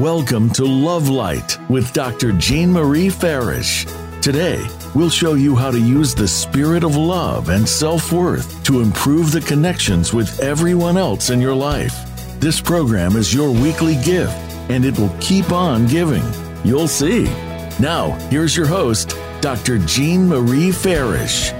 Welcome to Love Light with Dr. Jean Marie Farish. Today, we'll show you how to use the spirit of love and self worth to improve the connections with everyone else in your life. This program is your weekly gift, and it will keep on giving. You'll see. Now, here's your host, Dr. Jean Marie Farish.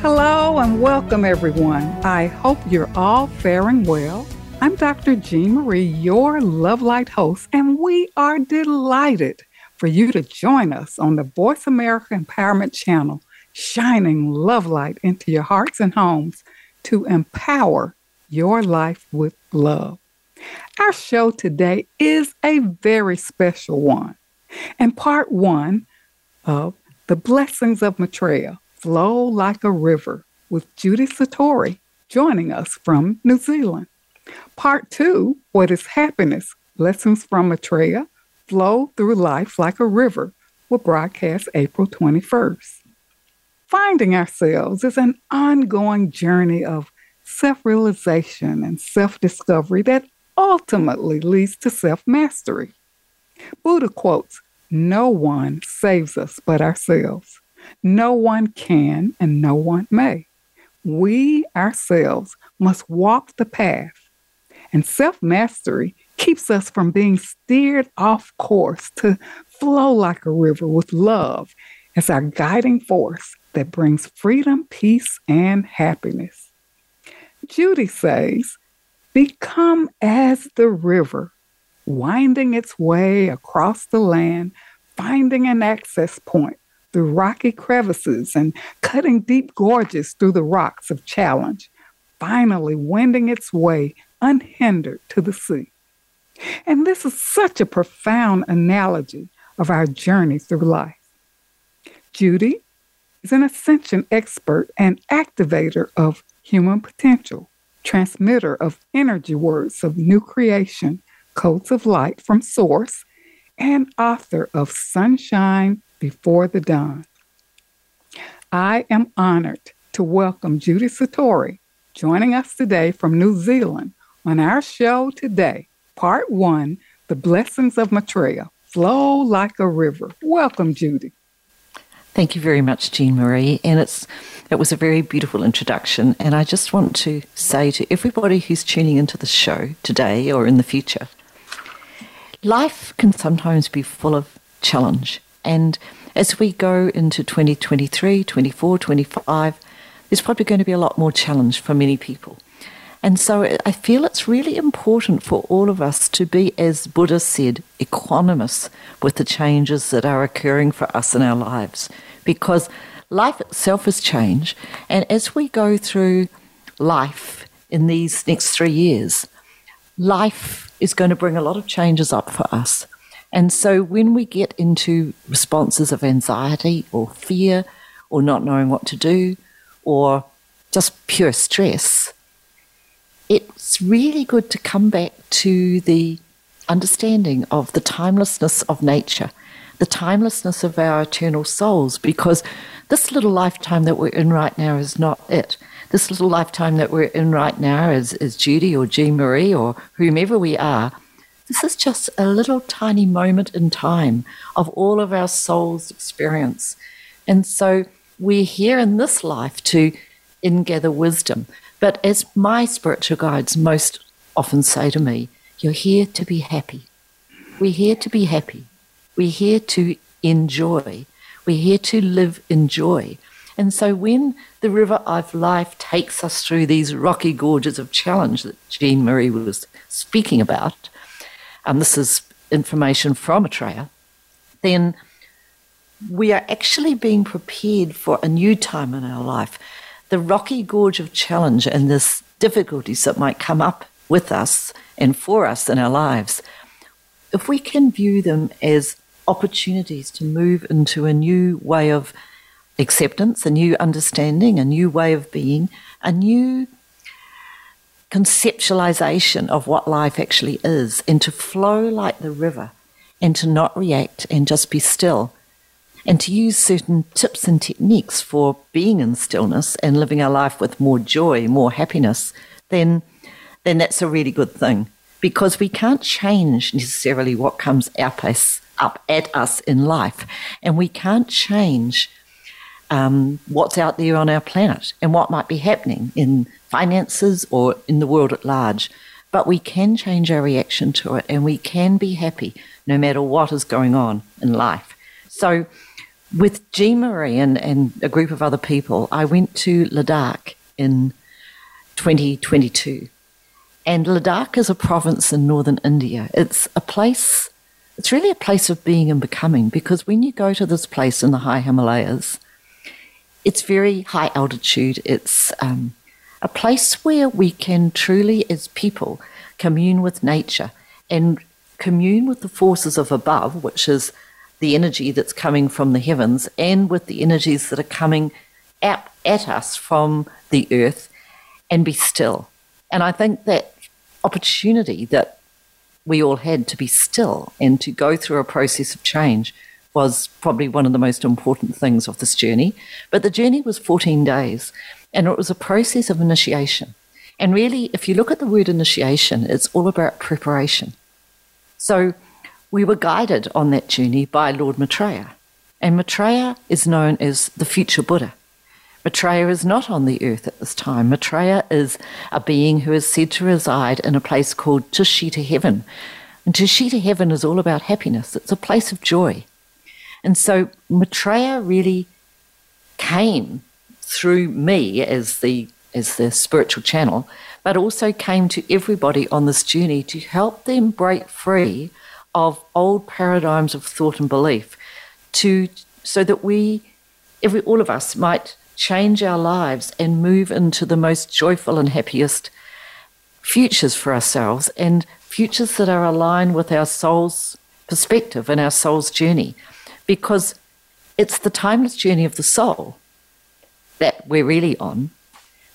Hello and welcome, everyone. I hope you're all faring well. I'm Dr. Jean Marie, your Love Light host, and we are delighted for you to join us on the Voice America Empowerment Channel, shining love light into your hearts and homes to empower your life with love. Our show today is a very special one, and part one of The Blessings of Maitreya Flow Like a River with Judy Satori joining us from New Zealand. Part two What is Happiness? Lessons from Maitreya Flow Through Life Like a River will broadcast April 21st. Finding ourselves is an ongoing journey of self realization and self discovery that ultimately leads to self mastery. Buddha quotes No one saves us but ourselves. No one can and no one may. We ourselves must walk the path. And self mastery keeps us from being steered off course to flow like a river with love as our guiding force that brings freedom, peace, and happiness. Judy says, Become as the river, winding its way across the land, finding an access point through rocky crevices and cutting deep gorges through the rocks of challenge, finally wending its way unhindered to the sea. And this is such a profound analogy of our journey through life. Judy is an ascension expert and activator of human potential, transmitter of energy words of new creation, codes of light from source, and author of Sunshine Before the Dawn. I am honored to welcome Judy Satori, joining us today from New Zealand on our show today Part one The Blessings of Maitreya Flow Like a River. Welcome, Judy. Thank you very much, Jean Marie. And it's it was a very beautiful introduction. And I just want to say to everybody who's tuning into the show today or in the future, life can sometimes be full of challenge. And as we go into 2023, 24, 25, there's probably going to be a lot more challenge for many people. And so I feel it's really important for all of us to be, as Buddha said, equanimous with the changes that are occurring for us in our lives. Because life itself is change. And as we go through life in these next three years, life is going to bring a lot of changes up for us. And so when we get into responses of anxiety or fear or not knowing what to do or just pure stress, it's really good to come back to the understanding of the timelessness of nature, the timelessness of our eternal souls, because this little lifetime that we're in right now is not it. This little lifetime that we're in right now is, as Judy or Jean Marie or whomever we are, this is just a little tiny moment in time of all of our soul's experience. And so we're here in this life to ingather wisdom. But as my spiritual guides most often say to me, you're here to be happy. We're here to be happy. We're here to enjoy. We're here to live in joy. And so when the river of life takes us through these rocky gorges of challenge that Jean Marie was speaking about, and this is information from Maitreya, then we are actually being prepared for a new time in our life the rocky gorge of challenge and this difficulties that might come up with us and for us in our lives, if we can view them as opportunities to move into a new way of acceptance, a new understanding, a new way of being, a new conceptualization of what life actually is, and to flow like the river and to not react and just be still and to use certain tips and techniques for being in stillness and living our life with more joy, more happiness, then then that's a really good thing. because we can't change necessarily what comes up us up at us in life, and we can't change um, what's out there on our planet and what might be happening in finances or in the world at large. But we can change our reaction to it, and we can be happy no matter what is going on in life. So, with Jean Marie and, and a group of other people, I went to Ladakh in 2022 and Ladakh is a province in northern India. It's a place, it's really a place of being and becoming because when you go to this place in the high Himalayas, it's very high altitude. It's um, a place where we can truly, as people, commune with nature and commune with the forces of above, which is the energy that's coming from the heavens, and with the energies that are coming at, at us from the earth, and be still. And I think that opportunity that we all had to be still and to go through a process of change was probably one of the most important things of this journey. But the journey was 14 days and it was a process of initiation. And really, if you look at the word initiation, it's all about preparation. So we were guided on that journey by Lord Maitreya. And Maitreya is known as the future Buddha. Maitreya is not on the earth at this time. Maitreya is a being who is said to reside in a place called Tushita Heaven. And Tushita Heaven is all about happiness, it's a place of joy. And so Maitreya really came through me as the as the spiritual channel, but also came to everybody on this journey to help them break free of old paradigms of thought and belief to so that we every all of us might change our lives and move into the most joyful and happiest futures for ourselves and futures that are aligned with our soul's perspective and our soul's journey. Because it's the timeless journey of the soul that we're really on.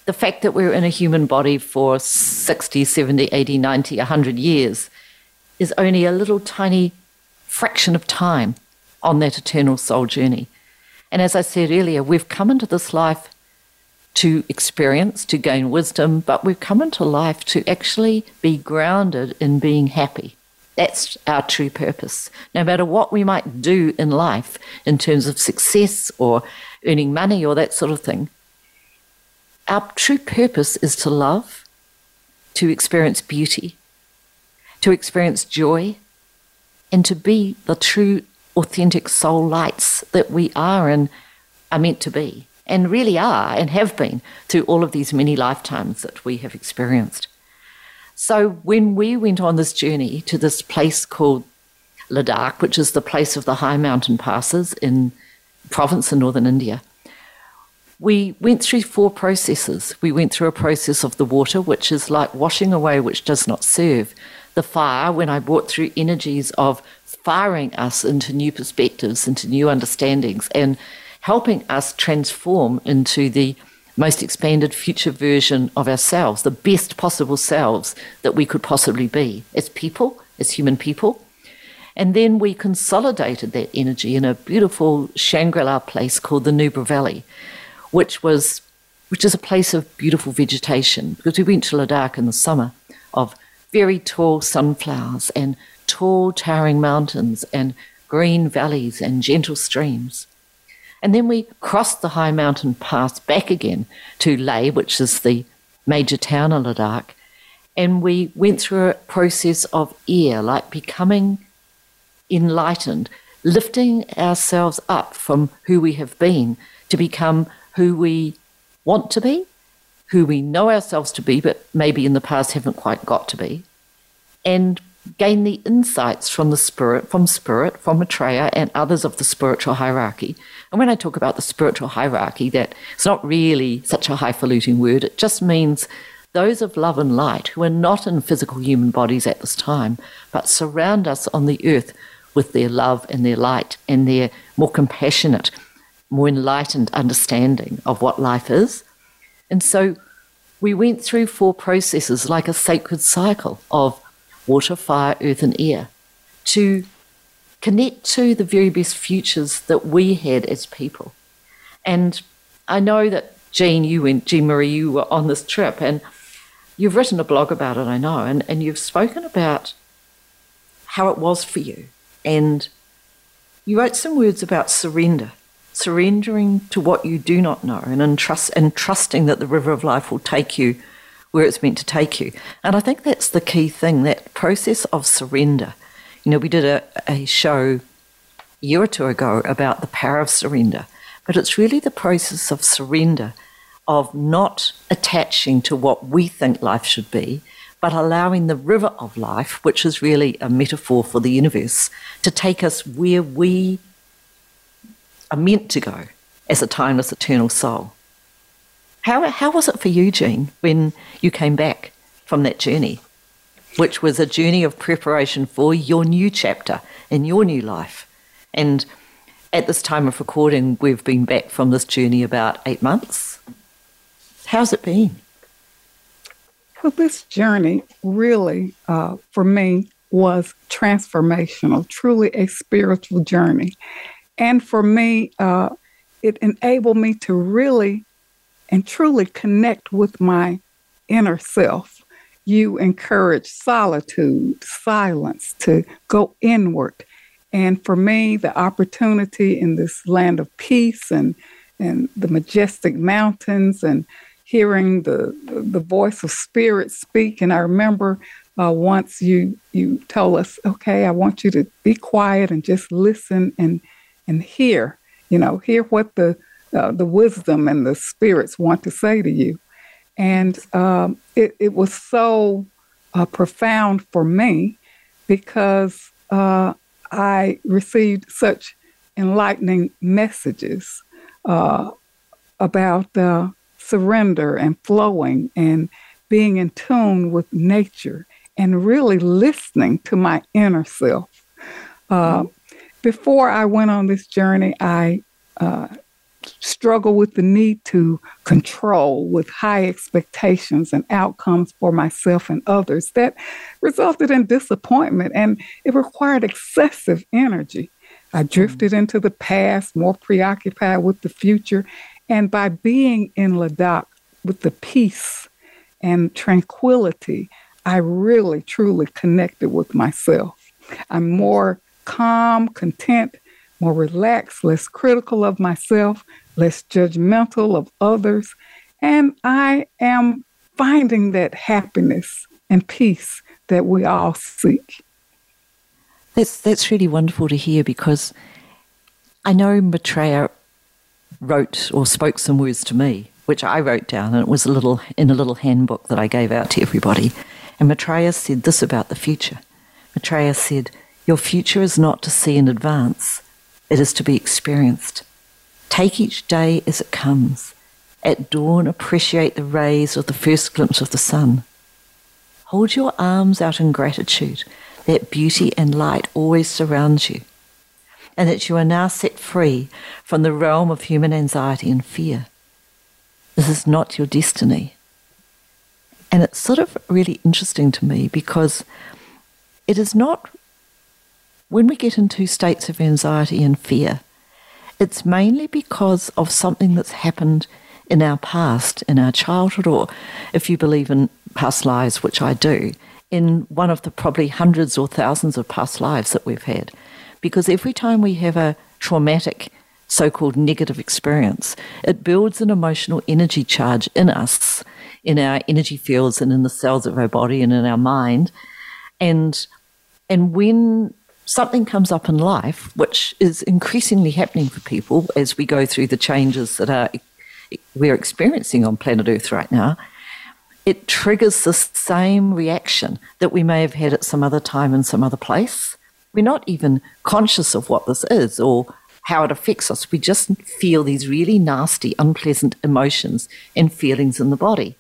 The fact that we're in a human body for 60, 70, 80, 90, 100 years is only a little tiny fraction of time on that eternal soul journey. And as I said earlier, we've come into this life to experience, to gain wisdom, but we've come into life to actually be grounded in being happy. That's our true purpose. No matter what we might do in life in terms of success or earning money or that sort of thing, our true purpose is to love, to experience beauty, to experience joy, and to be the true authentic soul lights that we are and are meant to be, and really are and have been through all of these many lifetimes that we have experienced. So when we went on this journey to this place called Ladakh, which is the place of the high mountain passes in province in northern India, we went through four processes. We went through a process of the water, which is like washing away which does not serve. The fire, when I brought through energies of firing us into new perspectives, into new understandings, and helping us transform into the most expanded future version of ourselves, the best possible selves that we could possibly be as people, as human people. And then we consolidated that energy in a beautiful Shangri La place called the Nubra Valley, which was which is a place of beautiful vegetation because we went to Ladakh in the summer of very tall sunflowers and tall, towering mountains and green valleys and gentle streams. And then we crossed the high mountain pass back again to Leh, which is the major town of Ladakh, and we went through a process of air, like becoming enlightened, lifting ourselves up from who we have been to become who we want to be, who we know ourselves to be, but maybe in the past haven't quite got to be, and gain the insights from the spirit, from spirit, from Maitreya and others of the spiritual hierarchy. And when I talk about the spiritual hierarchy, that it's not really such a highfalutin word. It just means those of love and light who are not in physical human bodies at this time, but surround us on the earth with their love and their light and their more compassionate, more enlightened understanding of what life is. And so we went through four processes like a sacred cycle of water, fire, earth, and air to connect to the very best futures that we had as people. And I know that Jean, you and Jean Marie, you were on this trip, and you've written a blog about it, I know, and, and you've spoken about how it was for you. And you wrote some words about surrender, surrendering to what you do not know and, entrust, and trusting that the river of life will take you where it's meant to take you. And I think that's the key thing that process of surrender. You know, we did a, a show a year or two ago about the power of surrender, but it's really the process of surrender, of not attaching to what we think life should be, but allowing the river of life, which is really a metaphor for the universe, to take us where we are meant to go as a timeless, eternal soul. How, how was it for you, Jean, when you came back from that journey, which was a journey of preparation for your new chapter in your new life? And at this time of recording, we've been back from this journey about eight months. How's it been? Well, this journey really, uh, for me, was transformational, truly a spiritual journey. And for me, uh, it enabled me to really and truly connect with my inner self. You encourage solitude, silence, to go inward. And for me, the opportunity in this land of peace and, and the majestic mountains and hearing the the voice of spirit speak. And I remember uh, once you you told us, okay, I want you to be quiet and just listen and and hear. You know, hear what the uh, the wisdom and the spirits want to say to you. And um, it, it was so uh, profound for me because uh, I received such enlightening messages uh, about surrender and flowing and being in tune with nature and really listening to my inner self. Uh, before I went on this journey, I uh, struggled with the need to control with high expectations and outcomes for myself and others that resulted in disappointment and it required excessive energy. I drifted into the past, more preoccupied with the future, and by being in Ladakh with the peace and tranquility, I really, truly connected with myself. I'm more calm, content, more relaxed, less critical of myself, less judgmental of others. And I am finding that happiness and peace that we all seek. That's, that's really wonderful to hear because I know Maitreya wrote or spoke some words to me, which I wrote down, and it was a little in a little handbook that I gave out to everybody. And Maitreya said this about the future. Maitreya said, Your future is not to see in advance, it is to be experienced. Take each day as it comes. At dawn, appreciate the rays of the first glimpse of the sun. Hold your arms out in gratitude that beauty and light always surrounds you and that you are now set free from the realm of human anxiety and fear. This is not your destiny. And it's sort of really interesting to me because it is not, when we get into states of anxiety and fear, it's mainly because of something that's happened in our past, in our childhood, or if you believe in past lives, which I do, in one of the probably hundreds or thousands of past lives that we've had. Because every time we have a traumatic, so called negative experience, it builds an emotional energy charge in us, in our energy fields and in the cells of our body and in our mind. And, and when something comes up in life, which is increasingly happening for people as we go through the changes that are we're experiencing on planet Earth right now, it triggers the same reaction that we may have had at some other time in some other place we're not even conscious of what this is or how it affects us. We just feel these really nasty, unpleasant emotions and feelings in the body.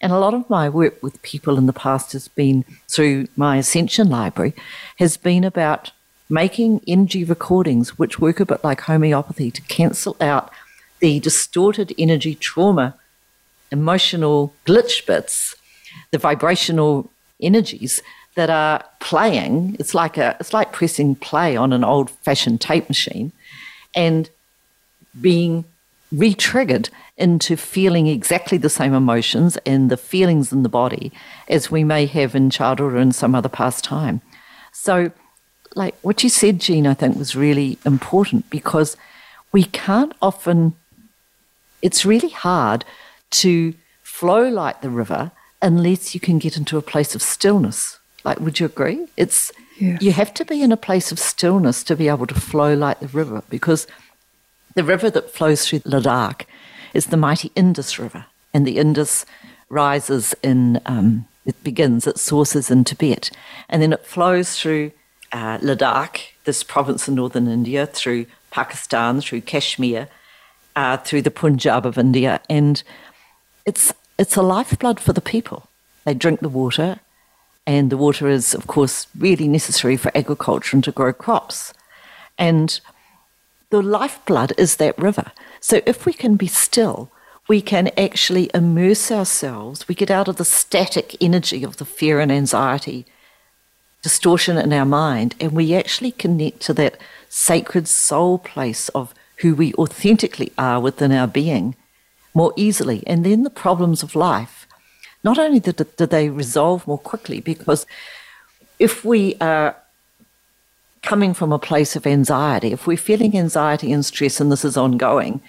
And a lot of my work with people in the past has been through my Ascension Library, has been about making energy recordings which work a bit like homeopathy to cancel out the distorted energy trauma, emotional glitch bits, the vibrational energies that are playing. It's like a it's like pressing play on an old fashioned tape machine and being re-triggered into feeling exactly the same emotions and the feelings in the body as we may have in childhood or in some other past time. So, like what you said, Jean, I think was really important because we can't often, it's really hard to flow like the river unless you can get into a place of stillness. Like, would you agree? It's, yes. you have to be in a place of stillness to be able to flow like the river because the river that flows through Ladakh is the mighty Indus River, and the Indus rises in, um, it begins it sources in Tibet, and then it flows through uh, Ladakh, this province in northern India, through Pakistan, through Kashmir, uh, through the Punjab of India, and it's it's a lifeblood for the people. They drink the water, and the water is, of course, really necessary for agriculture and to grow crops. And the lifeblood is that river. So if we can be still, we can actually immerse ourselves. We get out of the static energy of the fear and anxiety, distortion in our mind, and we actually connect to that sacred soul place of who we authentically are within our being more easily. And then the problems of life, not only do, they resolve more quickly, because if we are coming from a place of anxiety, if we're feeling anxiety and stress and this is ongoing,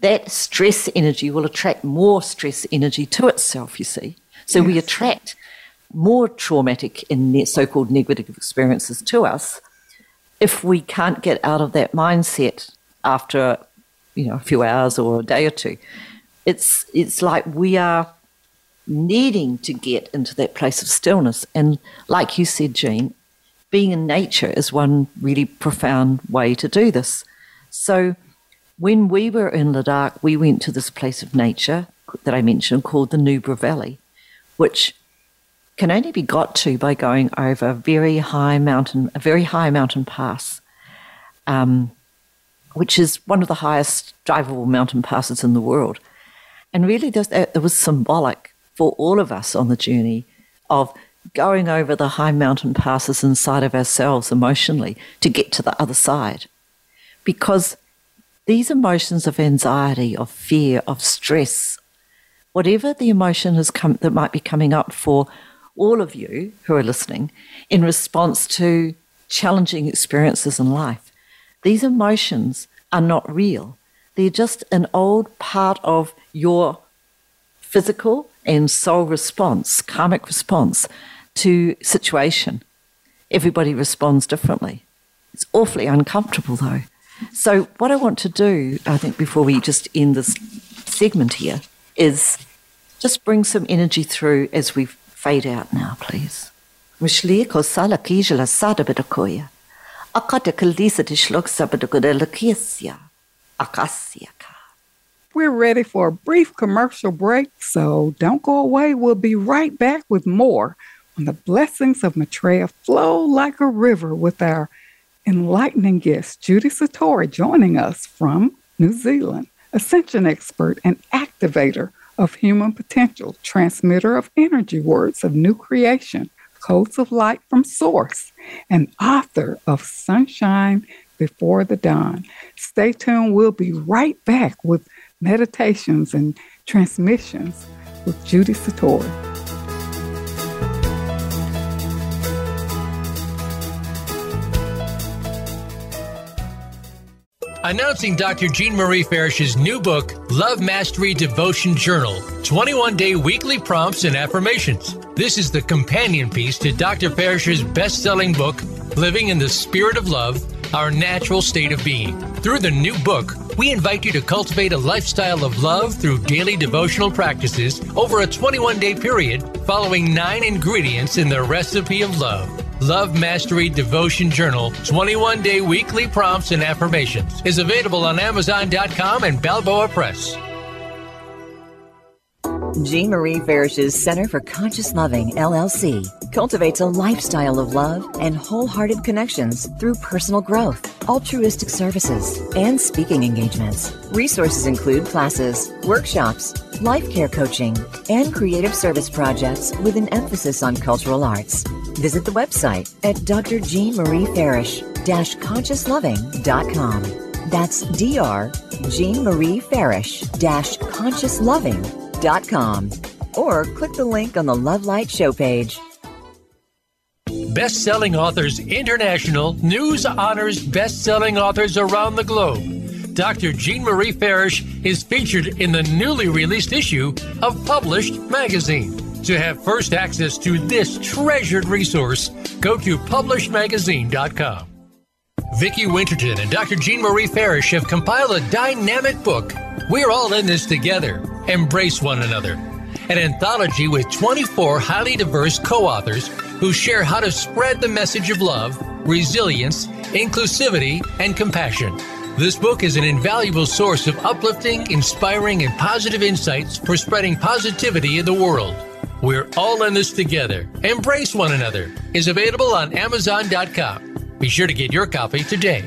that stress energy will attract more stress energy to itself, you see. So yes. we attract more traumatic and so called negative experiences to us if we can't get out of that mindset after you know a few hours or a day or two it's it's like we are needing to get into that place of stillness. And like you said, Jean, being in nature is one really profound way to do this. So when we were in Ladakh, we went to this place of nature that I mentioned called the Nubra Valley, which can only be got to by going over a very high mountain, a very high mountain pass, um, which is one of the highest drivable mountain passes in the world. And really, it was symbolic for all of us on the journey of going over the high mountain passes inside of ourselves emotionally to get to the other side. Because these emotions of anxiety, of fear, of stress, whatever the emotion has come that might be coming up for all of you who are listening in response to challenging experiences in life, these emotions are not real. They're just an old part of your physical and soul response, karmic response to situation. Everybody responds differently. It's awfully uncomfortable though. So, what I want to do, I think, before we just end this segment here, is just bring some energy through as we fade out now, please. We're ready for a brief commercial break, so don't go away. We'll be right back with more on the blessings of Maitreya flow like a river with our enlightening guest, Judy Satori, joining us from New Zealand, ascension expert and activator of human potential, transmitter of energy words of new creation, codes of light from source, and author of Sunshine Before the Dawn. Stay tuned. We'll be right back with meditations and transmissions with Judy Satori. Announcing Dr. Jean Marie Farish's new book, Love Mastery Devotion Journal 21 Day Weekly Prompts and Affirmations. This is the companion piece to Dr. Farish's best selling book, Living in the Spirit of Love Our Natural State of Being. Through the new book, we invite you to cultivate a lifestyle of love through daily devotional practices over a 21 day period, following nine ingredients in the recipe of love. Love Mastery Devotion Journal 21 day weekly prompts and affirmations is available on Amazon.com and Balboa Press. Jean Marie Farish's Center for Conscious Loving, LLC, cultivates a lifestyle of love and wholehearted connections through personal growth, altruistic services, and speaking engagements. Resources include classes, workshops, life care coaching, and creative service projects with an emphasis on cultural arts. Visit the website at drjeanmariefarish-consciousloving.com. That's Dr. Jean Marie Farish consciousloving.com. or click the link on the Love Light show page. Best Selling Authors International news honors best selling authors around the globe. Dr. Jean Marie Farish is featured in the newly released issue of Published Magazine. To have first access to this treasured resource, go to publishedmagazine.com. Vicki Winterton and Dr. Jean Marie Farish have compiled a dynamic book. We're all in this together. Embrace one another. An anthology with 24 highly diverse co authors who share how to spread the message of love, resilience, inclusivity, and compassion. This book is an invaluable source of uplifting, inspiring, and positive insights for spreading positivity in the world. We're all in this together. Embrace one another is available on Amazon.com. Be sure to get your copy today.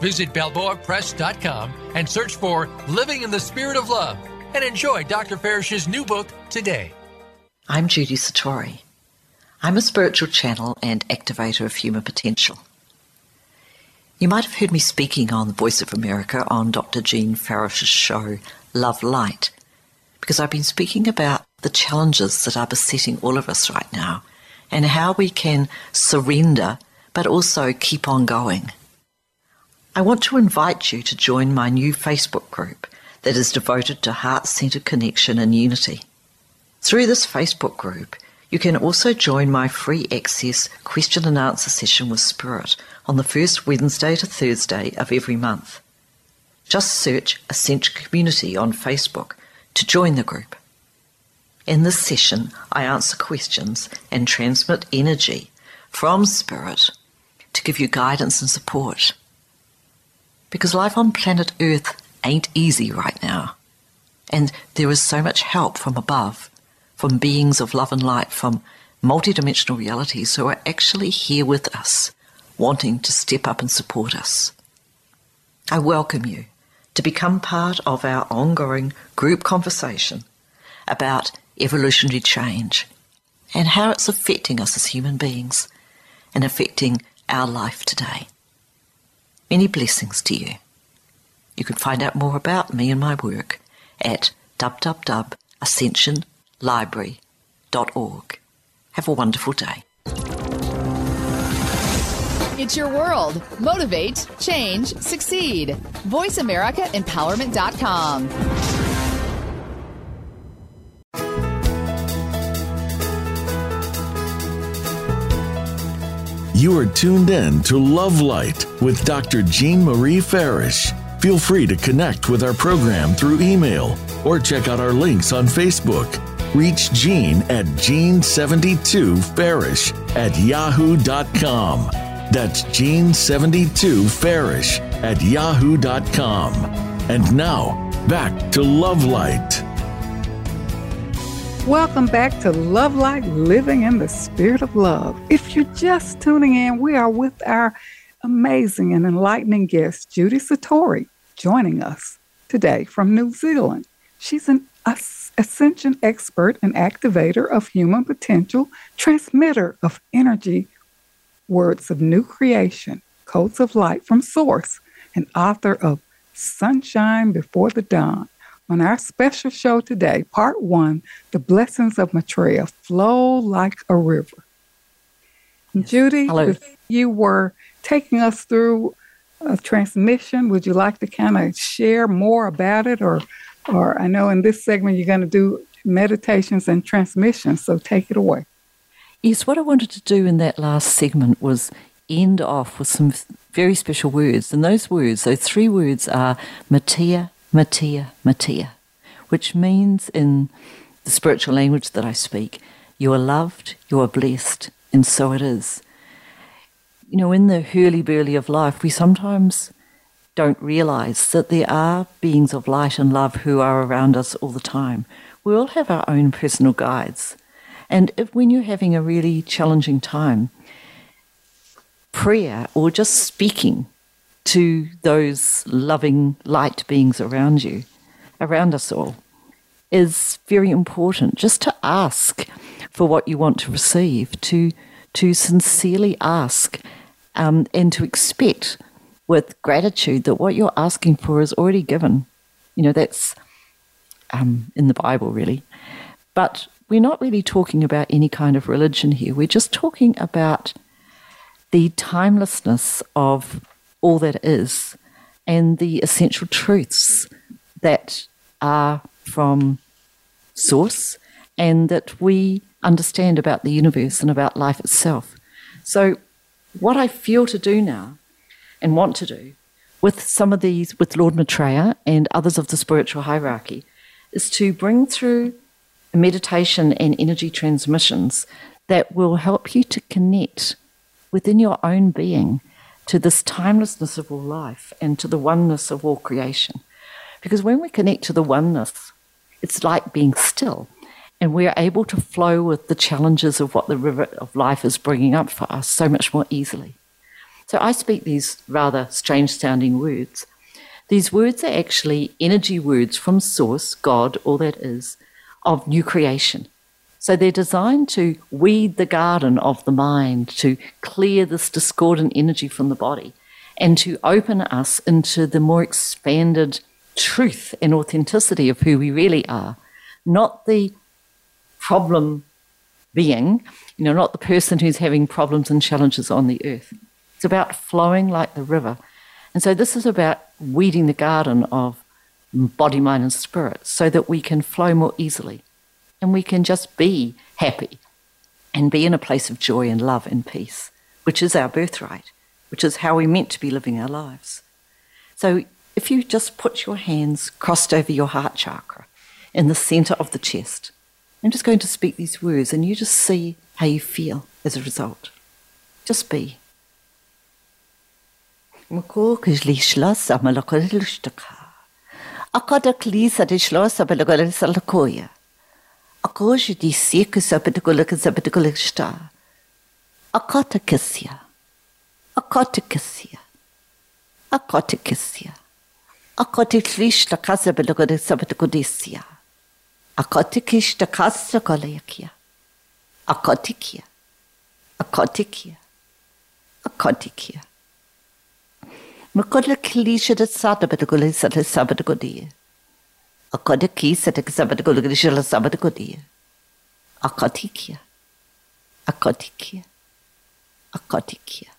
Visit BalboaPress.com and search for Living in the Spirit of Love and enjoy Dr. Farish's new book today. I'm Judy Satori. I'm a spiritual channel and activator of human potential. You might have heard me speaking on the Voice of America on Dr. Jean Farish's show, Love Light, because I've been speaking about the challenges that are besetting all of us right now and how we can surrender but also keep on going. I want to invite you to join my new Facebook group that is devoted to heart centered connection and unity. Through this Facebook group, you can also join my free access question and answer session with Spirit on the first Wednesday to Thursday of every month. Just search Ascension Community on Facebook to join the group. In this session, I answer questions and transmit energy from Spirit to give you guidance and support because life on planet Earth ain't easy right now. And there is so much help from above, from beings of love and light, from multidimensional realities who are actually here with us, wanting to step up and support us. I welcome you to become part of our ongoing group conversation about evolutionary change and how it's affecting us as human beings and affecting our life today. Many blessings to you. You can find out more about me and my work at www.ascensionlibrary.org. Have a wonderful day. It's your world. Motivate, change, succeed. VoiceAmericaEmpowerment.com. You are tuned in to Love Light with Dr. Jean Marie Farish. Feel free to connect with our program through email or check out our links on Facebook. Reach Jean at Jean72Farish at yahoo.com. That's Jean72Farish at yahoo.com. And now, back to Love Light. Welcome back to Love Light Living in the Spirit of Love. If you're just tuning in, we are with our amazing and enlightening guest, Judy Satori, joining us today from New Zealand. She's an ascension expert and activator of human potential, transmitter of energy, words of new creation, codes of light from source, and author of Sunshine Before the Dawn on our special show today, part one The Blessings of Maitreya Flow Like a River. Yes. Judy, you were taking us through a transmission. Would you like to kind of share more about it? Or, or I know in this segment you're going to do meditations and transmissions, so take it away. Yes, what I wanted to do in that last segment was end off with some very special words. And those words, those three words are Matia, Matia, Matia, which means in the spiritual language that I speak, you are loved, you are blessed, and so it is. You know, in the hurly burly of life, we sometimes don't realize that there are beings of light and love who are around us all the time. We all have our own personal guides. And if, when you're having a really challenging time, prayer or just speaking to those loving light beings around you, around us all, is very important. Just to ask for what you want to receive, to to sincerely ask um, and to expect with gratitude that what you're asking for is already given. You know, that's um, in the Bible, really. But we're not really talking about any kind of religion here. We're just talking about the timelessness of all that is and the essential truths that are from Source and that we understand about the universe and about life itself. So, what I feel to do now and want to do with some of these, with Lord Maitreya and others of the spiritual hierarchy, is to bring through meditation and energy transmissions that will help you to connect within your own being to this timelessness of all life and to the oneness of all creation. Because when we connect to the oneness, it's like being still. And we are able to flow with the challenges of what the river of life is bringing up for us so much more easily. So I speak these rather strange sounding words. These words are actually energy words from Source, God, all that is, of new creation. So they're designed to weed the garden of the mind, to clear this discordant energy from the body, and to open us into the more expanded truth and authenticity of who we really are, not the problem being, you know, not the person who's having problems and challenges on the earth. It's about flowing like the river. And so this is about weeding the garden of body, mind, and spirit so that we can flow more easily and we can just be happy and be in a place of joy and love and peace, which is our birthright, which is how we're meant to be living our lives. So if you just put your hands crossed over your heart chakra in the center of the chest, I'm just going to speak these words and you just see how you feel as a result. Just be. Acorde-se que ça peut que ça peut que está. Acote-se. Acote-se. Acote-se. Acote-se da casa pelo que ça peut que está. Acote-se da casa colequia. Acote-se. Acote-se. Acote-se. ما كل satak sabat ko lagri shala sabat ko diya. Akatikia. Akatikia. Akatikia.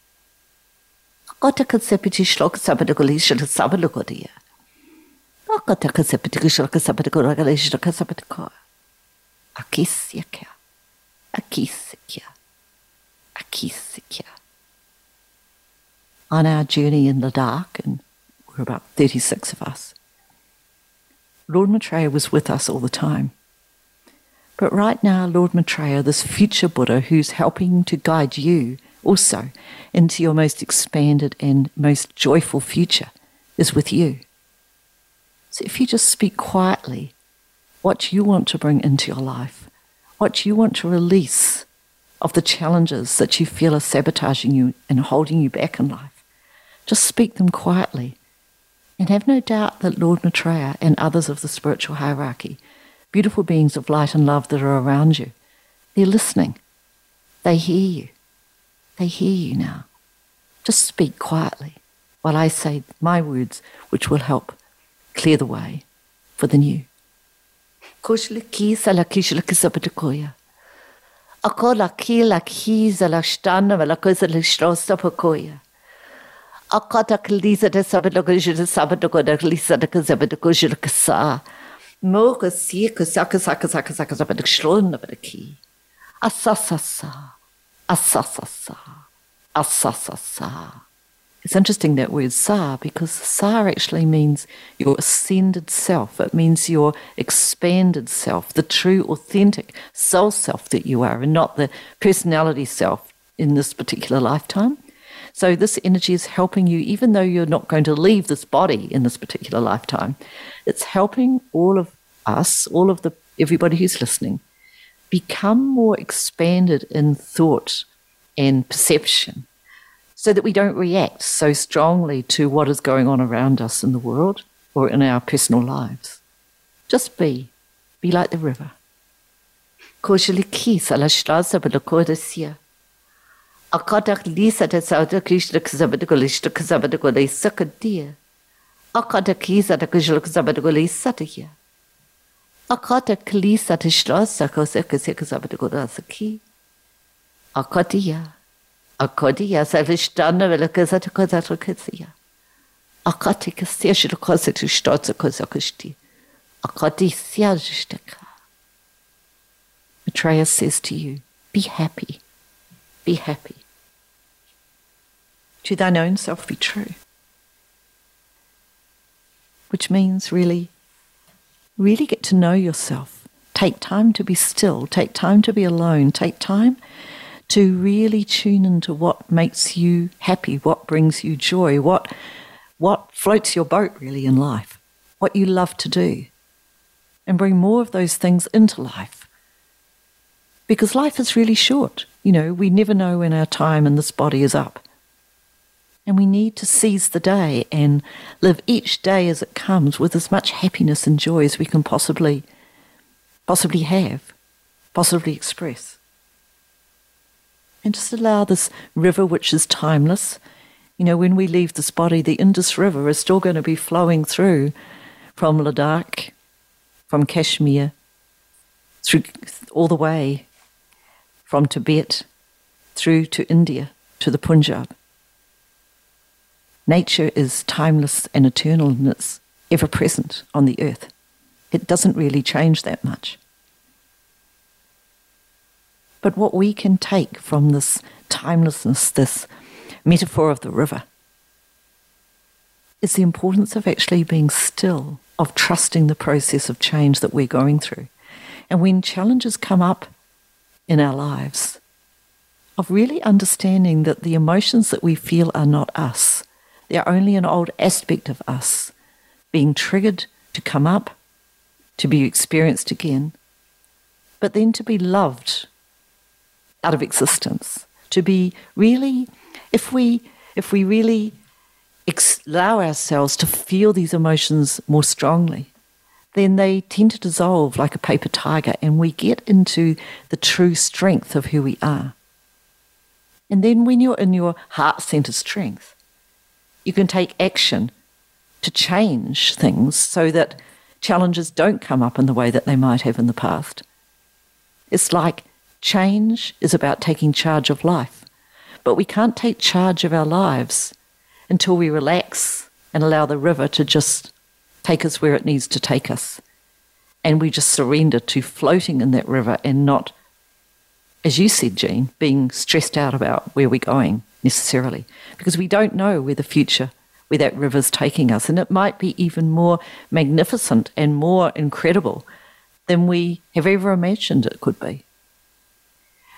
Akata ka sepiti shlok sabat ko li shala sabat ko diya. Akata ka sepiti shlok sabat ko lagri shala sabat ko. Akisya kya. Akisya. Akisya. On our journey in Ladakh, and we're about 36 of us, Lord Maitreya was with us all the time. But right now, Lord Maitreya, this future Buddha who's helping to guide you also into your most expanded and most joyful future, is with you. So if you just speak quietly what you want to bring into your life, what you want to release of the challenges that you feel are sabotaging you and holding you back in life, just speak them quietly and have no doubt that Lord Maitreya and others of the spiritual hierarchy, beautiful beings of light and love that are around you, they're listening. They hear you. They hear you now. Just speak quietly while I say my words, which will help clear the way for the new. Za la stana la cosa la pakoya. Akata klisa de klisa de ko sabato ko jira kasa mo ko si ko sa ka sa. Ka sa ka sa ka sabato shlon na ki asasasa. Asasasa. Asasasa. It's interesting that word sa because sa actually means your ascended self. It means your expanded self, the true, authentic soul self that you are, and not the personality self in this particular lifetime. So this energy is helping you, even though you're not going to leave this body in this particular lifetime. It's helping all of us, all of the everybody who's listening, become more expanded in thought and perception so that we don't react so strongly to what is going on around us in the world or in our personal lives. Just be. Be like the river. Akadak lisa de sauda kishla kazabadagoli kazabadagoli sakadia. Akada kisa da kishla kazabadagoli satya. Akata klisa de strasa koseka kazabadagola saki. Akadia. Akadia salistana vela kazata kazata kazia. Akati kastia kosa tu stotza kosa kashti. Akati siajistaka. Maitreya says to you, be happy. Be happy. To thine own self be true. Which means really, really get to know yourself. Take time to be still. Take time to be alone. Take time to really tune into what makes you happy, what brings you joy, what, what floats your boat really in life, what you love to do. And bring more of those things into life. Because life is really short. You know, we never know when our time in this body is up. And we need to seize the day and live each day as it comes with as much happiness and joy as we can possibly possibly have, possibly express. And just allow this river which is timeless. You know, when we leave this body, the Indus River is still going to be flowing through from Ladakh, from Kashmir, through all the way from Tibet through to India to the Punjab. Nature is timeless and eternal and it's ever present on the earth. It doesn't really change that much. But what we can take from this timelessness, this metaphor of the river, is the importance of actually being still, of trusting the process of change that we're going through. And when challenges come up in our lives, of really understanding that the emotions that we feel are not us. They're only an old aspect of us being triggered to come up, to be experienced again, but then to be loved out of existence, to be really, if we, if we really allow ourselves to feel these emotions more strongly, then they tend to dissolve like a paper tiger and we get into the true strength of who we are. And then when you're in your heart centered strength, you can take action to change things so that challenges don't come up in the way that they might have in the past. It's like change is about taking charge of life, but we can't take charge of our lives until we relax and allow the river to just take us where it needs to take us. And we just surrender to floating in that river and not, as you said, Jean, being stressed out about where we're going necessarily. Because we don't know where the future, where that river's taking us. And it might be even more magnificent and more incredible than we have ever imagined it could be.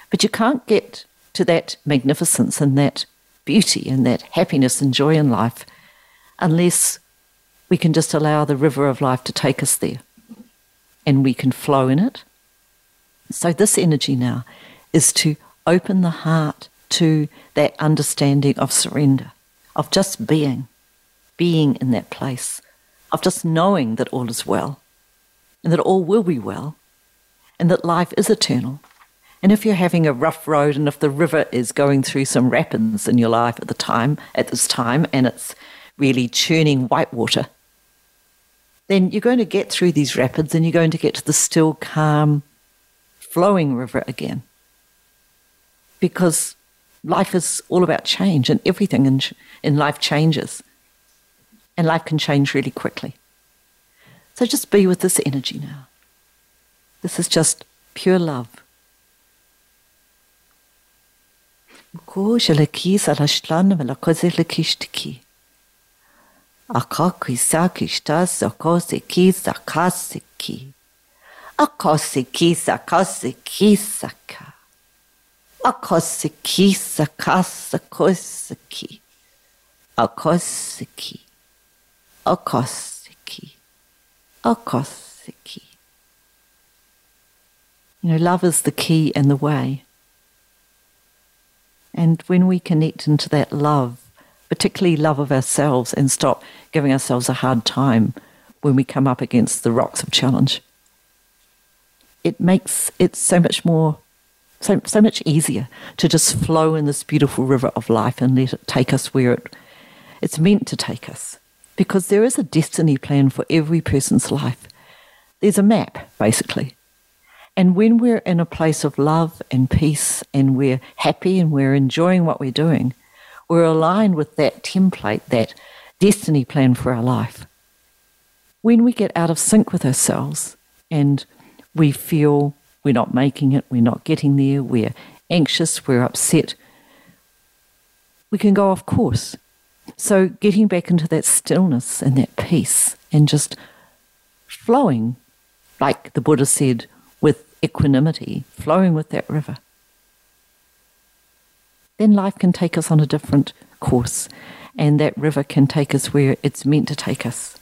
But you can't get to that magnificence and that beauty and that happiness and joy in life unless we can just allow the river of life to take us there and we can flow in it. So, this energy now is to open the heart to that understanding of surrender, of just being, being in that place, of just knowing that all is well and that all will be well and that life is eternal. And if you're having a rough road and if the river is going through some rapids in your life at the time, at this time, and it's really churning white water, then you're going to get through these rapids and you're going to get to the still, calm, flowing river again. Because life is all about change and everything in, in life changes. And life can change really quickly. So just be with this energy now. This is just pure love. Saka. Akosiki sakasa kosiki. Akosiki. Akosiki. Akosiki. You know, love is the key and the way. And when we connect into that love, particularly love of ourselves, and stop giving ourselves a hard time when we come up against the rocks of challenge, it makes it so much more so, so much easier to just flow in this beautiful river of life and let it take us where it, it's meant to take us. Because there is a destiny plan for every person's life. There's a map, basically. And when we're in a place of love and peace and we're happy and we're enjoying what we're doing, we're aligned with that template, that destiny plan for our life. When we get out of sync with ourselves and we feel we're not making it, we're not getting there, we're anxious, we're upset, we can go off course. So, getting back into that stillness and that peace and just flowing, like the Buddha said, with equanimity, flowing with that river, then life can take us on a different course and that river can take us where it's meant to take us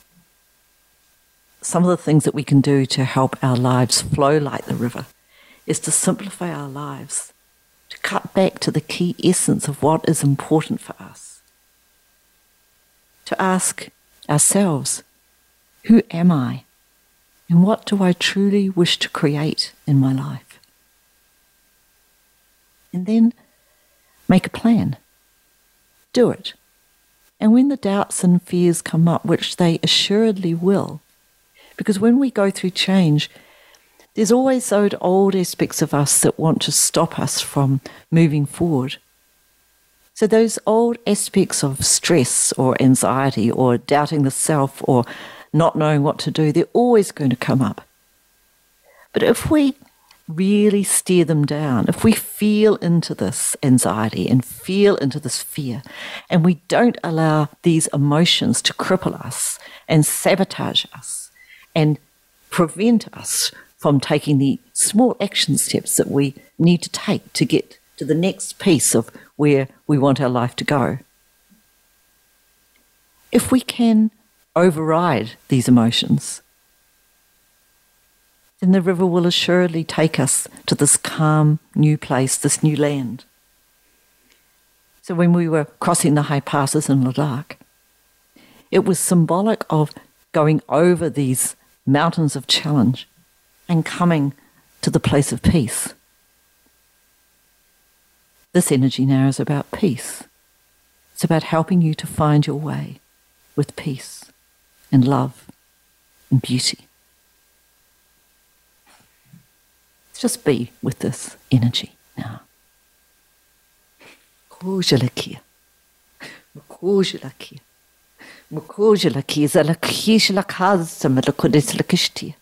some of the things that we can do to help our lives flow like the river is to simplify our lives, to cut back to the key essence of what is important for us, to ask ourselves, who am I? And what do I truly wish to create in my life? And then make a plan. Do it. And when the doubts and fears come up, which they assuredly will, because when we go through change, there's always those old aspects of us that want to stop us from moving forward. So, those old aspects of stress or anxiety or doubting the self or not knowing what to do, they're always going to come up. But if we really steer them down, if we feel into this anxiety and feel into this fear, and we don't allow these emotions to cripple us and sabotage us, and prevent us from taking the small action steps that we need to take to get to the next piece of where we want our life to go. If we can override these emotions, then the river will assuredly take us to this calm new place, this new land. So when we were crossing the high passes in Ladakh, it was symbolic of going over these mountains of challenge, and coming to the place of peace. This energy now is about peace. It's about helping you to find your way with peace and love and beauty. Let's just be with this energy now. Kujalakia. Kujalakia. Mukujala kiza la kish la kaza me la kudis la kishtia.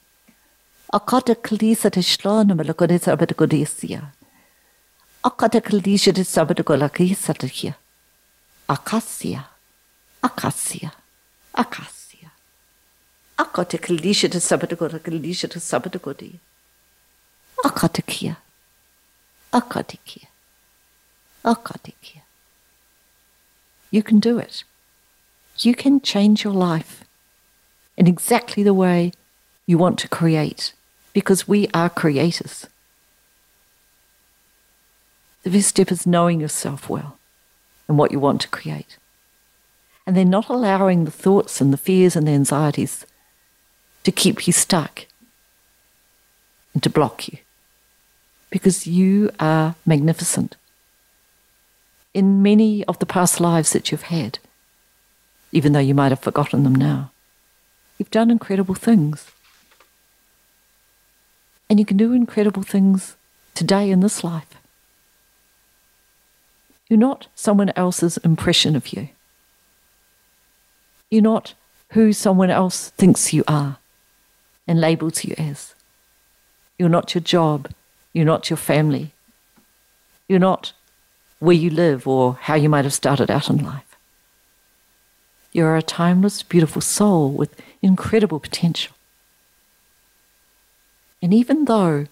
Akata me la kudis abed. Akata kalisha te sabed la kisa te kia. Akasia. Akasia. Akasia. Akata kalisha te sabed kia. Akata kia. You can do it you can change your life in exactly the way you want to create because we are creators. The first step is knowing yourself well and what you want to create. And then not allowing the thoughts and the fears and the anxieties to keep you stuck and to block you. Because you are magnificent. In many of the past lives that you've had, even though you might have forgotten them now. You've done incredible things. And you can do incredible things today in this life. You're not someone else's impression of you. You're not who someone else thinks you are and labels you as. You're not your job. You're not your family. You're not where you live or how you might have started out in life. You're a timeless, beautiful soul with incredible potential. And even though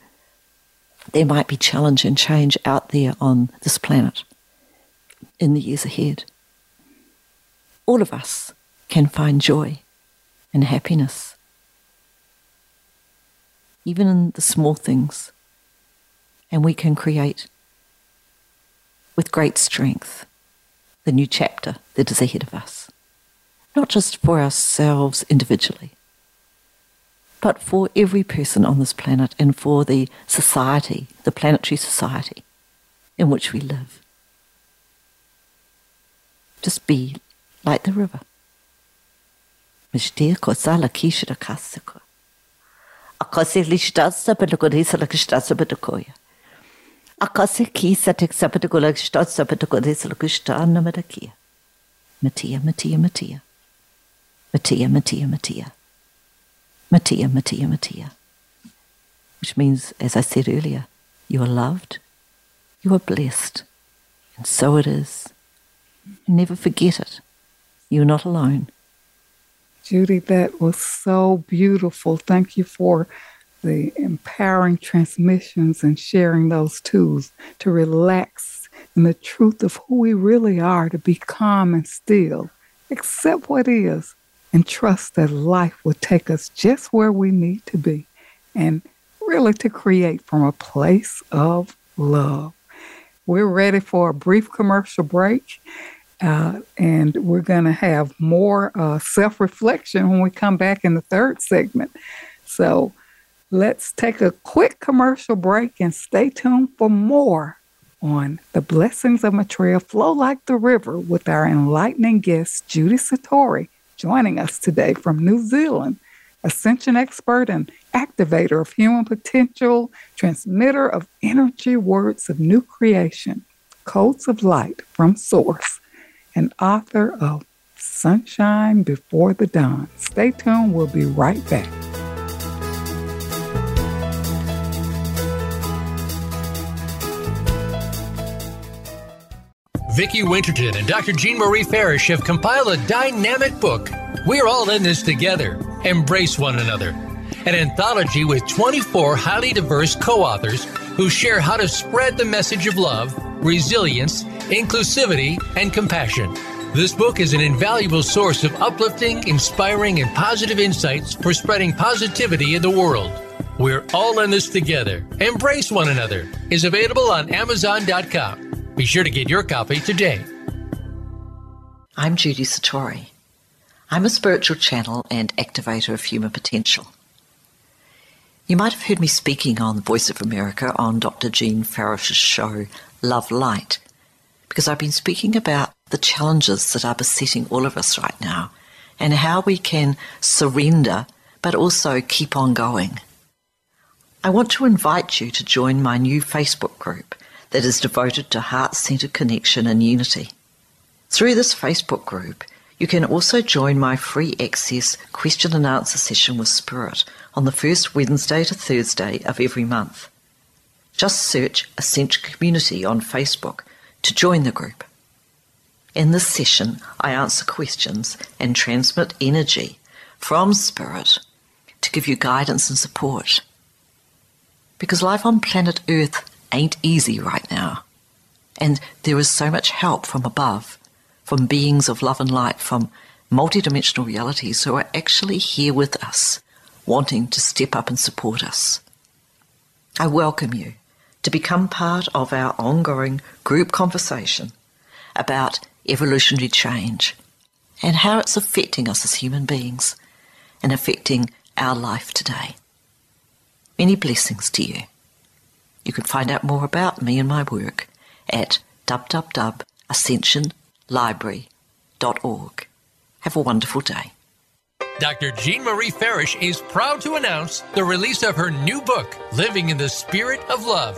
there might be challenge and change out there on this planet in the years ahead. All of us can find joy and happiness, even in the small things, and we can create with great strength the new chapter that is ahead of us, not just for ourselves individually but for every person on this planet and for the society, the planetary society in which we live. Just be like the river. Mishtir kosala kishra kasako. Akase lishtasa patakodisa lakishtasa patakoya. Akase kisa texapatakola kishtasa patakodisa lakishtana matakia. Matia, Matia, Matia. Matia, Matia, Matia. Matia, Matia, Matia. Which means, as I said earlier, you are loved, you are blessed, and so it is. never forget it. You're not alone. Judy, that was so beautiful. Thank you for the empowering transmissions and sharing those tools to relax in the truth of who we really are, to be calm and still, accept what is, and trust that life will take us just where we need to be and really to create from a place of love. We're ready for a brief commercial break. Uh, and we're going to have more uh, self reflection when we come back in the third segment. So let's take a quick commercial break and stay tuned for more on the blessings of Maitreya flow like the river with our enlightening guest, Judy Satori, joining us today from New Zealand, ascension expert and activator of human potential, transmitter of energy words of new creation, codes of light from source, and author of Sunshine Before the Dawn. Stay tuned, we'll be right back. Vicki Winterton and Dr. Jean Marie Farish have compiled a dynamic book. We're all in this together. Embrace one another. An anthology with 24 highly diverse co authors who share how to spread the message of love, resilience, inclusivity, and compassion. This book is an invaluable source of uplifting, inspiring, and positive insights for spreading positivity in the world. We're all in this together. Embrace one another is available on Amazon.com. Be sure to get your copy today. I'm Judy Satori. I'm a spiritual channel and activator of human potential. You might have heard me speaking on the Voice of America on Dr. Jean Farish's show, Love Light, because I've been speaking about the challenges that are besetting all of us right now and how we can surrender but also keep on going. I want to invite you to join my new Facebook group that is devoted to heart centered connection and unity. Through this Facebook group, you can also join my free access question and answer session with Spirit on the first Wednesday to Thursday of every month. Just search Ascension Community on Facebook to join the group. In this session, I answer questions and transmit energy from Spirit to give you guidance and support. Because life on planet Earth ain't easy right now. And there is so much help from above, from beings of love and light, from multidimensional realities who are actually here with us, wanting to step up and support us. I welcome you to become part of our ongoing group conversation about evolutionary change and how it's affecting us as human beings and affecting our life today. Many blessings to you. You can find out more about me and my work at www.ascensionlibrary.org. Have a wonderful day. Dr. Jean Marie Farish is proud to announce the release of her new book, Living in the Spirit of Love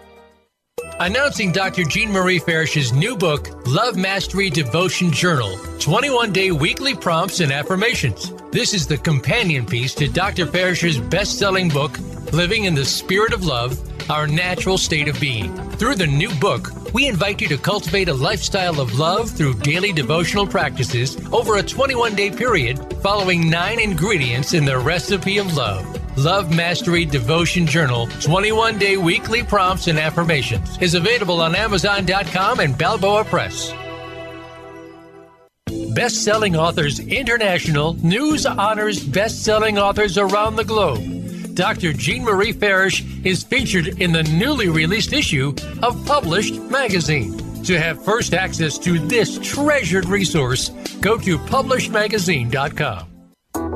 Announcing Dr. Jean Marie Farish's new book, Love Mastery Devotion Journal 21 day weekly prompts and affirmations. This is the companion piece to Dr. Farish's best selling book, Living in the Spirit of Love Our Natural State of Being. Through the new book, we invite you to cultivate a lifestyle of love through daily devotional practices over a 21 day period, following nine ingredients in the recipe of love. Love Mastery Devotion Journal 21 day weekly prompts and affirmations is available on Amazon.com and Balboa Press. Best selling authors international news honors best selling authors around the globe. Dr. Jean Marie Farish is featured in the newly released issue of Published Magazine. To have first access to this treasured resource, go to publishedmagazine.com.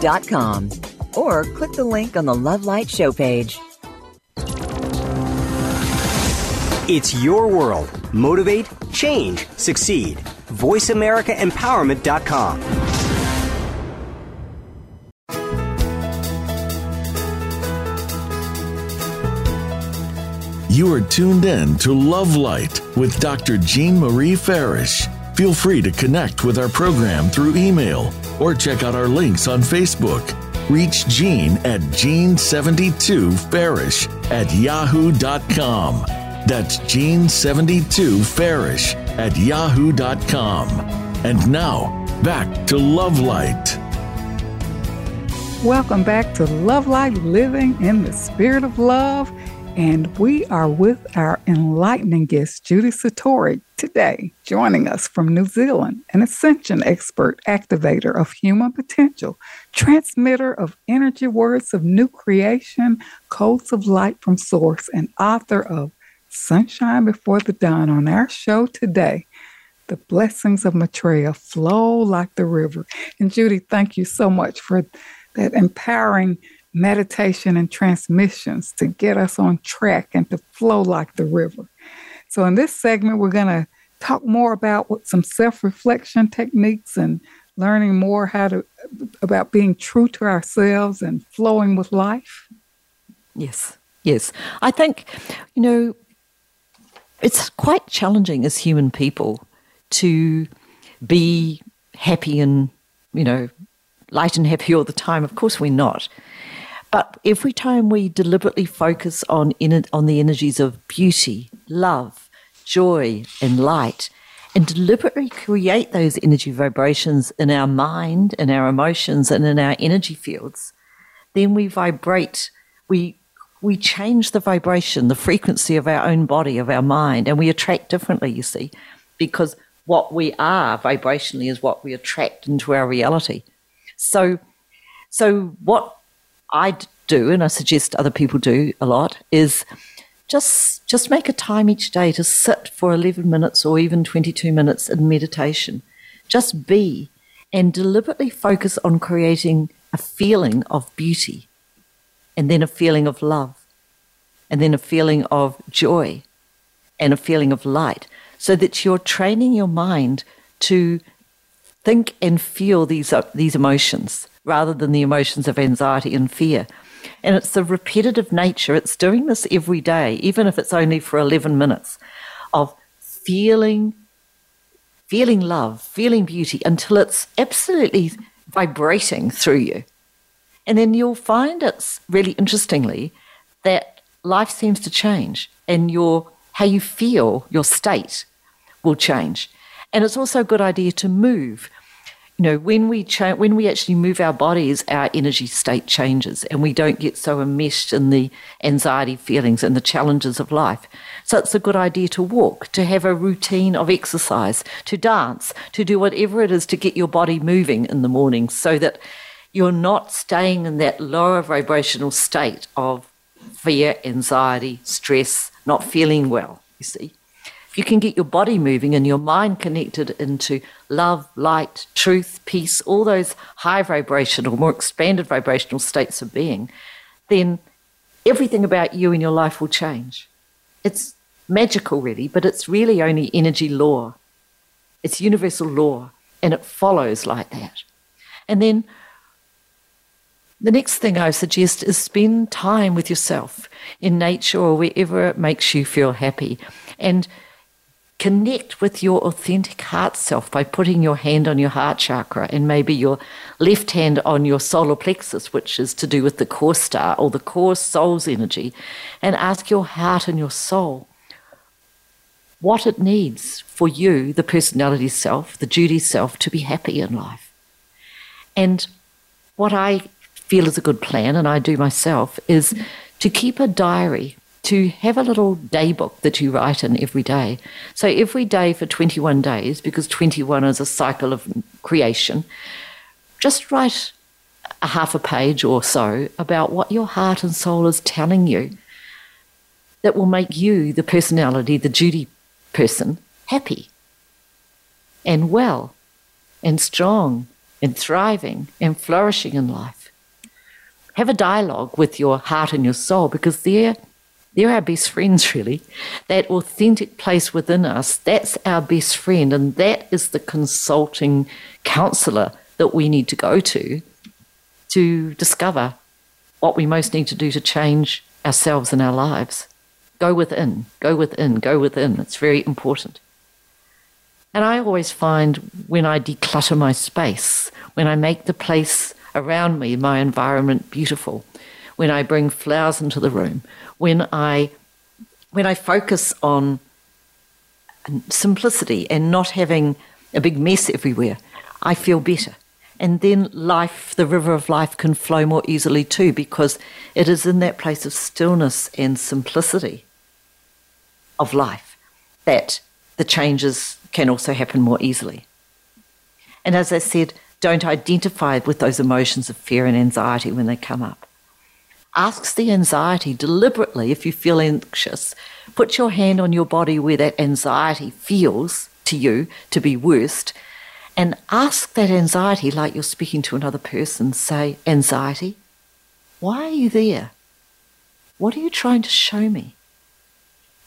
consciousloving.com or click the link on the Love Light show page. It's your world. Motivate, change, succeed. VoiceAmericaEmpowerment.com. You are tuned in to Love Light with Dr. Jean Marie Farish. Feel free to connect with our program through email or check out our links on Facebook. Reach Jean at Jean72Farish at yahoo.com. That's Jean72Farish at yahoo.com. And now, back to Love Light. Welcome back to Love Light Living in the Spirit of Love. And we are with our enlightening guest, Judy Satori, today, joining us from New Zealand, an ascension expert, activator of human potential, transmitter of energy words of new creation, codes of light from source, and author of Sunshine Before the Dawn. On our show today, the blessings of Maitreya flow like the river. And Judy, thank you so much for that empowering meditation and transmissions to get us on track and to flow like the river. So, in this segment, we're going to talk more about what some self reflection techniques and learning more how to about being true to ourselves and flowing with life. Yes, yes. I think, you know, it's quite challenging as human people to be happy and, you know, light and happy all the time. Of course, we're not. But every time we deliberately focus on, on the energies of beauty, love, joy, and light, and deliberately create those energy vibrations in our mind, in our emotions, and in our energy fields, then we vibrate, we we change the vibration, the frequency of our own body, of our mind, and we attract differently, you see, because what we are vibrationally is what we attract into our reality. So, so what I do, and I suggest other people do a lot, is just just make a time each day to sit for 11 minutes or even 22 minutes in meditation. Just be and deliberately focus on creating a feeling of beauty and then a feeling of love and then a feeling of joy and a feeling of light so that you're training your mind to think and feel these, uh, these emotions rather than the emotions of anxiety and fear. And it's the repetitive nature, it's doing this every day, even if it's only for 11 minutes, of feeling, feeling love, feeling beauty until it's absolutely vibrating through you. And then you'll find it's really interestingly that life seems to change and your how you feel, your state will change. And it's also a good idea to move you know, when we cha- when we actually move our bodies, our energy state changes, and we don't get so enmeshed in the anxiety feelings and the challenges of life. So it's a good idea to walk, to have a routine of exercise, to dance, to do whatever it is to get your body moving in the morning, so that you're not staying in that lower vibrational state of fear, anxiety, stress, not feeling well. You see. If you can get your body moving and your mind connected into love, light, truth, peace, all those high vibrational, more expanded vibrational states of being, then everything about you and your life will change. It's magical, really, but it's really only energy law. It's universal law, and it follows like that. And then the next thing I suggest is spend time with yourself in nature or wherever it makes you feel happy. And connect with your authentic heart self by putting your hand on your heart chakra and maybe your left hand on your solar plexus, which is to do with the core star or the core soul's energy, and ask your heart and your soul what it needs for you, the personality self, the duty self, to be happy in life. And what I feel is a good plan, and I do myself, is to keep a diary to have a little day book that you write in every day. So every day for 21 days, because 21 is a cycle of creation, just write a half a page or so about what your heart and soul is telling you that will make you, the personality, the Judy person, happy and well and strong and thriving and flourishing in life. Have a dialogue with your heart and your soul because they're they're our best friends, really. That authentic place within us, that's our best friend. And that is the consulting counselor that we need to go to to discover what we most need to do to change ourselves and our lives. Go within, go within, go within. It's very important. And I always find when I declutter my space, when I make the place around me, my environment beautiful, when I bring flowers into the room, when I when I focus on simplicity and not having a big mess everywhere, I feel better. And then life, the river of life, can flow more easily too, because it is in that place of stillness and simplicity of life that the changes can also happen more easily. And as I said, don't identify with those emotions of fear and anxiety when they come up asks the anxiety deliberately if you feel anxious. Put your hand on your body where that anxiety feels to you to be worst and ask that anxiety like you're speaking to another person. Say, Anxiety, why are you there? What are you trying to show me?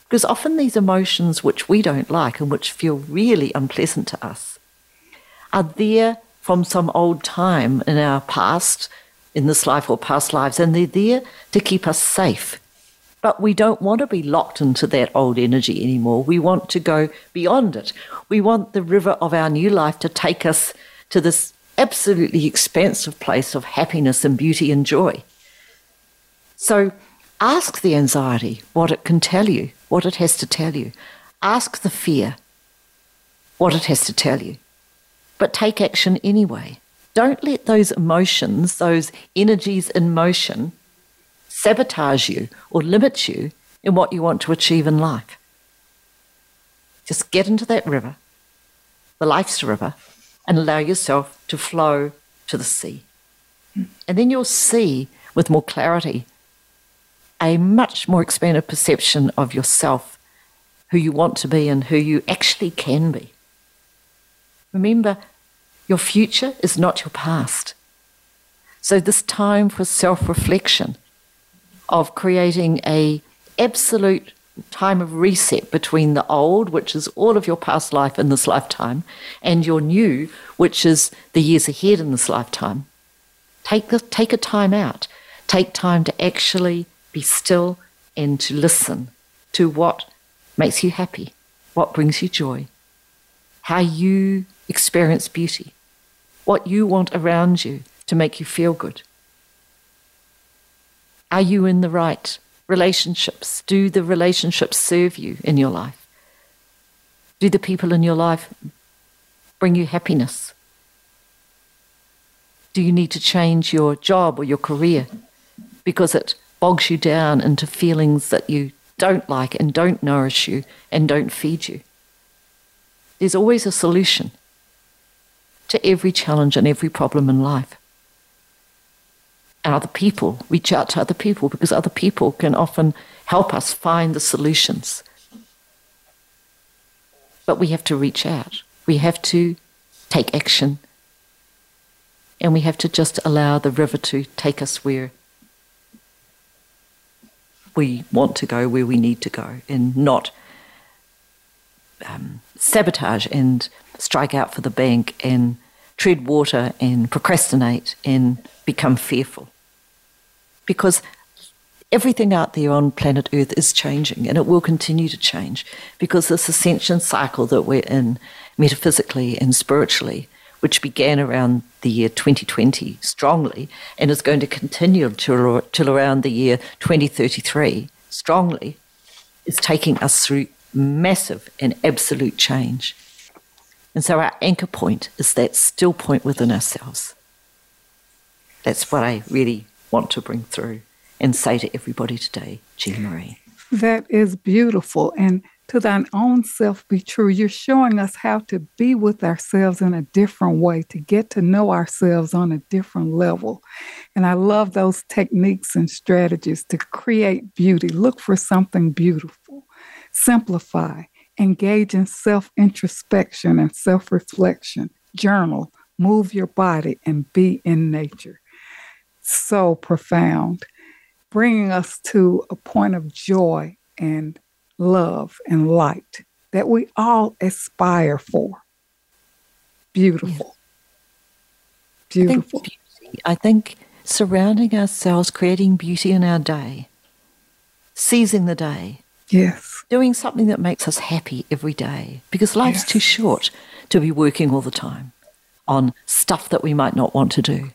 Because often these emotions which we don't like and which feel really unpleasant to us are there from some old time in our past in this life or past lives, and they're there to keep us safe. But we don't want to be locked into that old energy anymore. We want to go beyond it. We want the river of our new life to take us to this absolutely expansive place of happiness and beauty and joy. So ask the anxiety what it can tell you, what it has to tell you. Ask the fear what it has to tell you. But take action anyway. Don't let those emotions, those energies in motion, sabotage you or limit you in what you want to achieve in life. Just get into that river, the life's river, and allow yourself to flow to the sea. And then you'll see with more clarity a much more expanded perception of yourself, who you want to be, and who you actually can be. Remember, your future is not your past. So this time for self-reflection of creating a absolute time of reset between the old, which is all of your past life in this lifetime, and your new, which is the years ahead in this lifetime. Take, the, take a time out. Take time to actually be still and to listen to what makes you happy, what brings you joy, how you experience beauty, what you want around you to make you feel good. Are you in the right relationships? Do the relationships serve you in your life? Do the people in your life bring you happiness? Do you need to change your job or your career because it bogs you down into feelings that you don't like and don't nourish you and don't feed you? There's always a solution to every challenge and every problem in life. And other people, reach out to other people because other people can often help us find the solutions. But we have to reach out. We have to take action. And we have to just allow the river to take us where we want to go, where we need to go, and not um, sabotage and strike out for the bank and tread water and procrastinate and become fearful. Because everything out there on planet Earth is changing and it will continue to change because this ascension cycle that we're in metaphysically and spiritually, which began around the year 2020 strongly and is going to continue till, till around the year 2033 strongly, is taking us through massive and absolute change. And so our anchor point is that still point within ourselves. That's what I really want to bring through and say to everybody today, Jean Marie. That is beautiful. And to thine own self be true. You're showing us how to be with ourselves in a different way, to get to know ourselves on a different level. And I love those techniques and strategies to create beauty. Look for something beautiful, simplify, engage in self introspection and self reflection, journal, move your body, and be in nature. So profound, bringing us to a point of joy and love and light that we all aspire for. Beautiful. Beautiful. I think, I think surrounding ourselves, creating beauty in our day, seizing the day. Yes. Doing something that makes us happy every day because life's yes. too short to be working all the time on stuff that we might not want to do.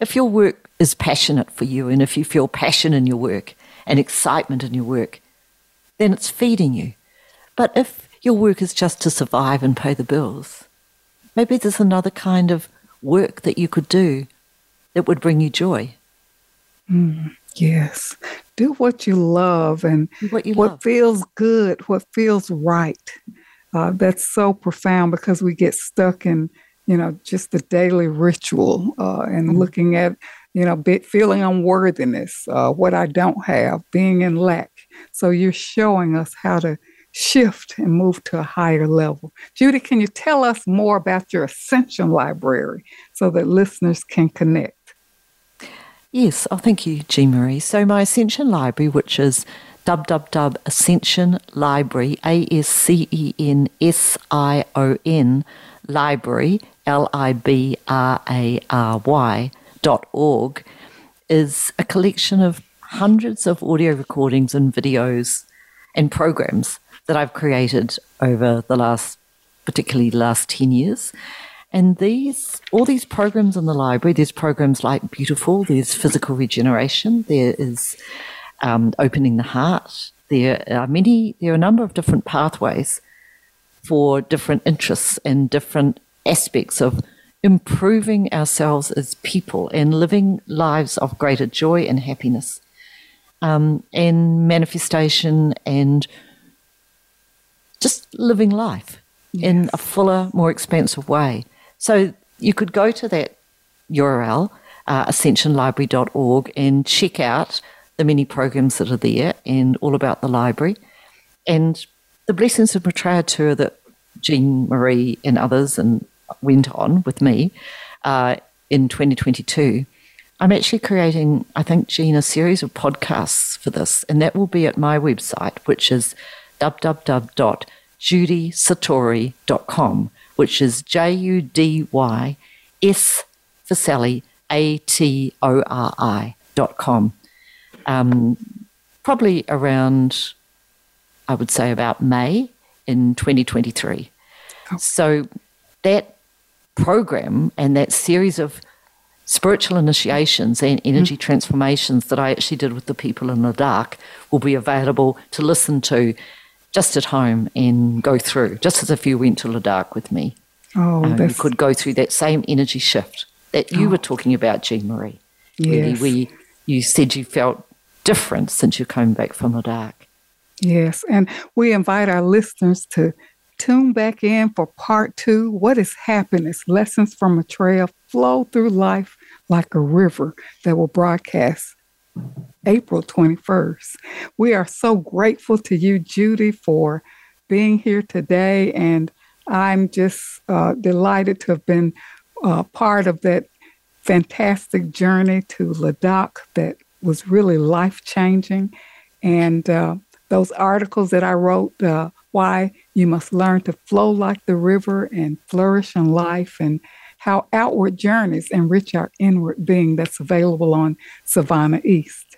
If your work is passionate for you and if you feel passion in your work and excitement in your work, then it's feeding you. But if your work is just to survive and pay the bills, maybe there's another kind of work that you could do that would bring you joy. Mm, yes. Do what you love and what, you what love. feels good, what feels right. Uh, that's so profound because we get stuck in, you know, just the daily ritual uh, and mm-hmm. looking at, you know, feeling unworthiness, uh, what I don't have, being in lack. So you're showing us how to shift and move to a higher level. Judy, can you tell us more about your Ascension Library so that listeners can connect? Yes, oh, thank you, Jean Marie. So, my Ascension Library, which is www Ascension Library, A S C E N S I O N, library, L I B R A R Y, dot org, is a collection of hundreds of audio recordings and videos and programs that I've created over the last, particularly the last 10 years. And these, all these programs in the library, there's programs like Beautiful, there's Physical Regeneration, there is um, Opening the Heart, there are many, there are a number of different pathways for different interests and different aspects of improving ourselves as people and living lives of greater joy and happiness um, and manifestation and just living life yes. in a fuller, more expansive way. So you could go to that URL, uh, ascensionlibrary.org, and check out the many programs that are there and all about the library. And the Blessings of Maitreya tour that Jean Marie and others and went on with me uh, in 2022 I'm actually creating, I think, Jean, a series of podcasts for this, and that will be at my website, which is www.judysatori.com, which is J U D Y S for Sally, A T O R I dot com. Um, probably around, I would say, about May in 2023. Oh. So that program and that series of spiritual initiations and energy mm. transformations that I actually did with the people in Ladakh will be available to listen to just at home and go through, just as if you went to Ladakh with me. Oh, um, you could go through that same energy shift that you oh. were talking about, Jean Marie. Yes. Really, we, you said you felt different since you came back from Ladakh. Yes, and we invite our listeners to tune back in for part two. What is happiness? Lessons from a Trail flow through life like a river that will broadcast April 21st. We are so grateful to you, Judy, for being here today. And I'm just uh, delighted to have been uh, part of that fantastic journey to Ladakh that was really life changing. And uh, those articles that I wrote, uh, why you must learn to flow like the river and flourish in life, and how outward journeys enrich our inward being, that's available on Sivana East.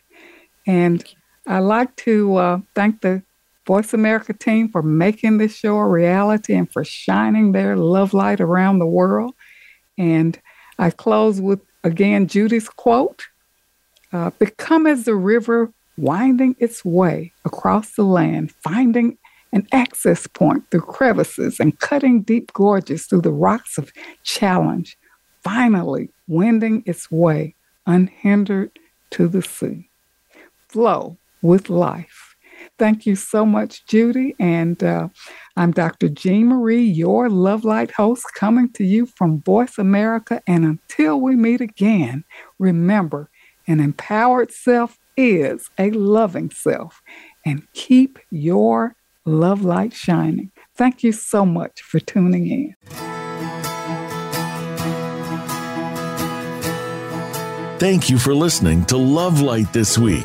And I'd like to uh, thank the Voice America team for making this show a reality and for shining their love light around the world. And I close with, again, Judy's quote uh, Become as the river winding its way across the land, finding an access point through crevices and cutting deep gorges through the rocks of challenge, finally wending its way unhindered to the sea. Flow with life. Thank you so much, Judy. And uh, I'm Dr. Jean Marie, your Love Light host, coming to you from Voice America. And until we meet again, remember an empowered self is a loving self. And keep your love light shining. Thank you so much for tuning in. Thank you for listening to Love Light this week.